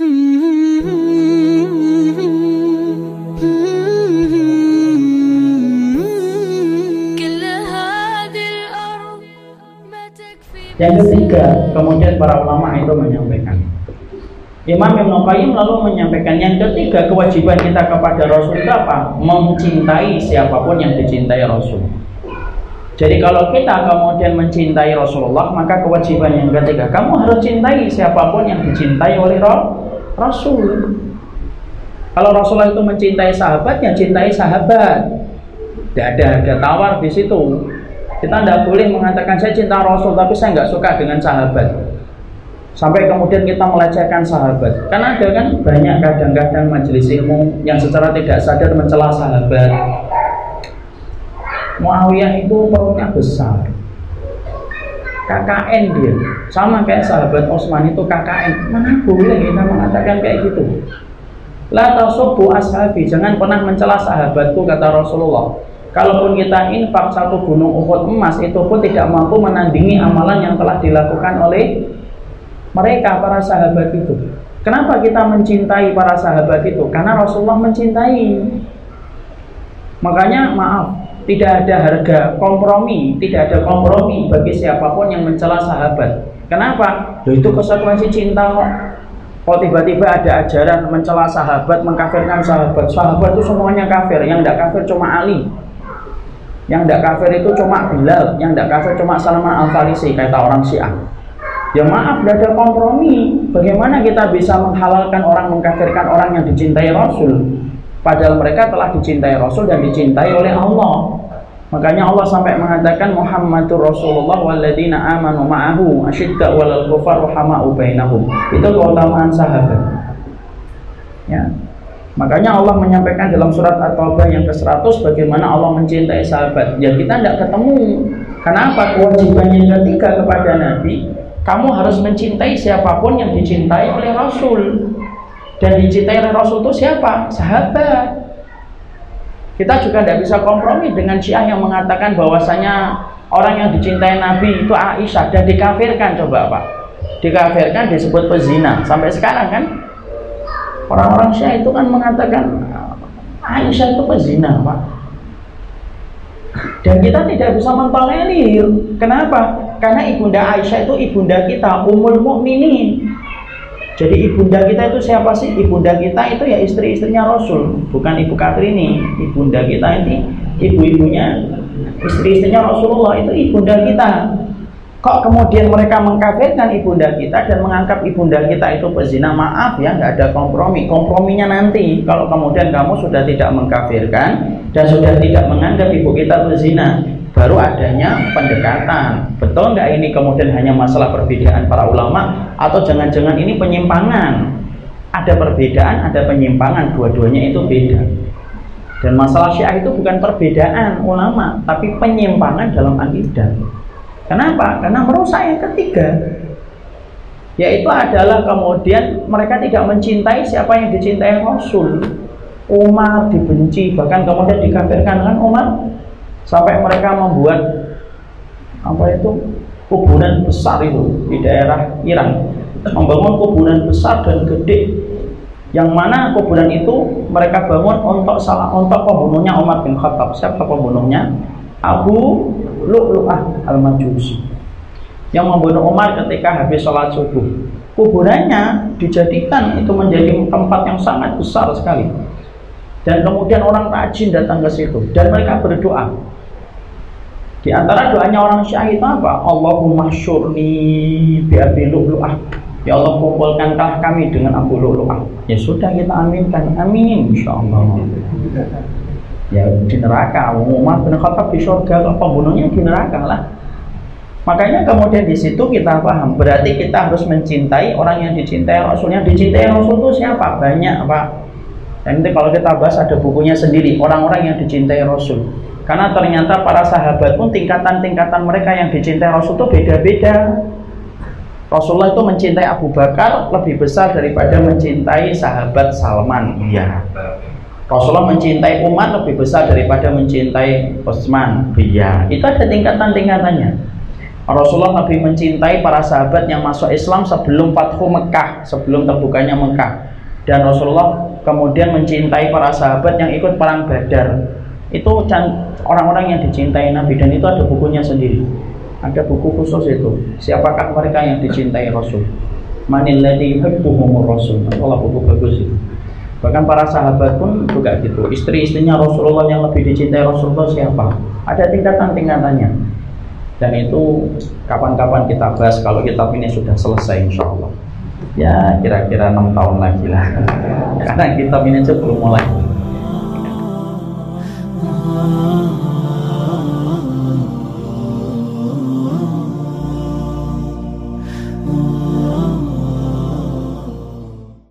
Yang ketiga, kemudian para ulama itu menyampaikan. Imam Ibn Qayyim lalu menyampaikan yang ketiga kewajiban kita kepada Rasul itu apa? Mencintai siapa pun yang dicintai Rasul. Jadi kalau kita kemudian mencintai Rasulullah, maka kewajiban yang ketiga, kamu harus cintai siapa pun yang dicintai oleh Rasul. Kalau Rasulullah itu mencintai sahabatnya, cintai sahabat. Tidak ada harga tawar di situ. Kita tidak boleh mengatakan saya cinta Rasul tapi saya nggak suka dengan sahabat. Sampai kemudian kita melecehkan sahabat. Karena ada kan banyak kadang-kadang majelis ilmu yang secara tidak sadar mencela sahabat. Muawiyah itu perutnya besar. KKN dia sama kayak sahabat Osman itu KKN mana boleh kita mengatakan kayak gitu La tasubu ashabi jangan pernah mencela sahabatku kata Rasulullah Kalaupun kita infak satu gunung Uhud emas itu pun tidak mampu menandingi amalan yang telah dilakukan oleh mereka para sahabat itu. Kenapa kita mencintai para sahabat itu? Karena Rasulullah mencintai. Makanya maaf, tidak ada harga kompromi, tidak ada kompromi bagi siapa pun yang mencela sahabat. Kenapa? Loh, itu konsekuensi cinta kok. Kalau tiba-tiba ada ajaran mencela sahabat, mengkafirkan sahabat, sahabat itu semuanya kafir, yang tidak kafir cuma Ali. Yang tidak kafir itu cuma Bilal, yang tidak kafir cuma Salman Al Farisi kata orang Syiah. Ya maaf, tidak ada kompromi. Bagaimana kita bisa menghalalkan orang mengkafirkan orang yang dicintai Rasul? Padahal mereka telah dicintai Rasul dan dicintai oleh Allah. Makanya Allah sampai mengatakan Muhammadur Rasulullah waladina amanu ma'ahu asyidda walal kufar rahama'u bainahum. Itu keutamaan sahabat. Ya. Makanya Allah menyampaikan dalam surat At-Taubah yang ke-100 bagaimana Allah mencintai sahabat. Ya kita tidak ketemu. Kenapa? Kewajiban yang ketiga kepada Nabi, kamu harus mencintai siapa pun yang dicintai oleh Rasul. Dan dicintai oleh Rasul itu siapa? Sahabat. Kita juga tidak bisa kompromi dengan Syiah yang mengatakan bahwasanya orang yang dicintai Nabi itu Aisyah dan dikafirkan coba Pak. Dikafirkan disebut pezina sampai sekarang kan Orang-orang Syiah itu kan mengatakan Aisyah itu pezina, Pak. Dan kita tidak bisa mentolerir. Kenapa? Karena ibunda Aisyah itu ibunda kita, umul mukminin. Jadi ibunda kita itu siapa sih? Ibunda kita itu ya istri-istrinya Rasul, bukan ibu Katrini. Ibunda kita ini ibu-ibunya istri-istrinya Rasulullah itu ibunda kita. Kok kemudian mereka mengkafirkan ibunda kita dan menganggap ibunda kita itu pezina? Maaf ya, nggak ada kompromi. Komprominya nanti kalau kemudian kamu sudah tidak mengkafirkan dan sudah tidak menganggap ibu kita pezina, baru adanya pendekatan. Betul nggak ini kemudian hanya masalah perbedaan para ulama atau jangan-jangan ini penyimpangan? Ada perbedaan, ada penyimpangan, dua-duanya itu beda. Dan masalah syiah itu bukan perbedaan ulama, tapi penyimpangan dalam akidah. Kenapa? Karena merusak yang ketiga yaitu adalah kemudian mereka tidak mencintai siapa yang dicintai Rasul. Umar dibenci bahkan kemudian dikafirkan dengan Umar sampai mereka membuat apa itu kuburan besar itu di daerah Iran. Membangun kuburan besar dan gede yang mana kuburan itu mereka bangun untuk salah untuk pembunuhnya Umar bin Khattab. Siapa pembunuhnya? Abu Lu'lu'ah al-Majusi yang membunuh Umar ketika habis sholat subuh. Kuburannya dijadikan itu menjadi tempat yang sangat besar sekali. Dan kemudian orang rajin datang ke situ dan mereka berdoa. Di antara doanya orang Syiah itu apa? Allahumma syurni bi Abi Lu'lu'ah. Ya Allah kumpulkanlah kami dengan Abu Lu'lu'ah. Ya sudah kita aminkan. Amin insyaallah ya di neraka Umar bin Khattab di surga pembunuhnya di neraka lah makanya kemudian di situ kita paham berarti kita harus mencintai orang yang dicintai Rasul yang dicintai Rasul itu siapa? Banyak Pak. Dan nanti kalau kita bahas ada bukunya sendiri orang-orang yang dicintai Rasul. Karena ternyata para sahabat pun tingkatan-tingkatan mereka yang dicintai Rasul itu beda-beda. Rasulullah itu mencintai Abu Bakar lebih besar daripada mencintai sahabat Salman. Iya. Rasulullah mencintai umat lebih besar daripada mencintai Utsman. Iya, itu ada tingkatan-tingkatannya. Rasulullah lebih mencintai para sahabat yang masuk Islam sebelum Fathu Mekah, sebelum terbukanya Mekah. Dan Rasulullah kemudian mencintai para sahabat yang ikut perang Badar. Itu orang-orang yang dicintai Nabi dan itu ada bukunya sendiri. Ada buku khusus itu. Siapakah mereka yang dicintai Rasul? Manil ladzi yuhibbuhumur Rasul. Allah buku bagus itu. Bahkan para sahabat pun juga gitu. Istri-istrinya Rasulullah yang lebih dicintai Rasulullah siapa? Ada tingkatan-tingkatannya dan itu kapan-kapan kita bahas kalau kitab ini sudah selesai insya Allah ya kira-kira enam tahun lagi lah. Karena kitab ini aja belum mulai.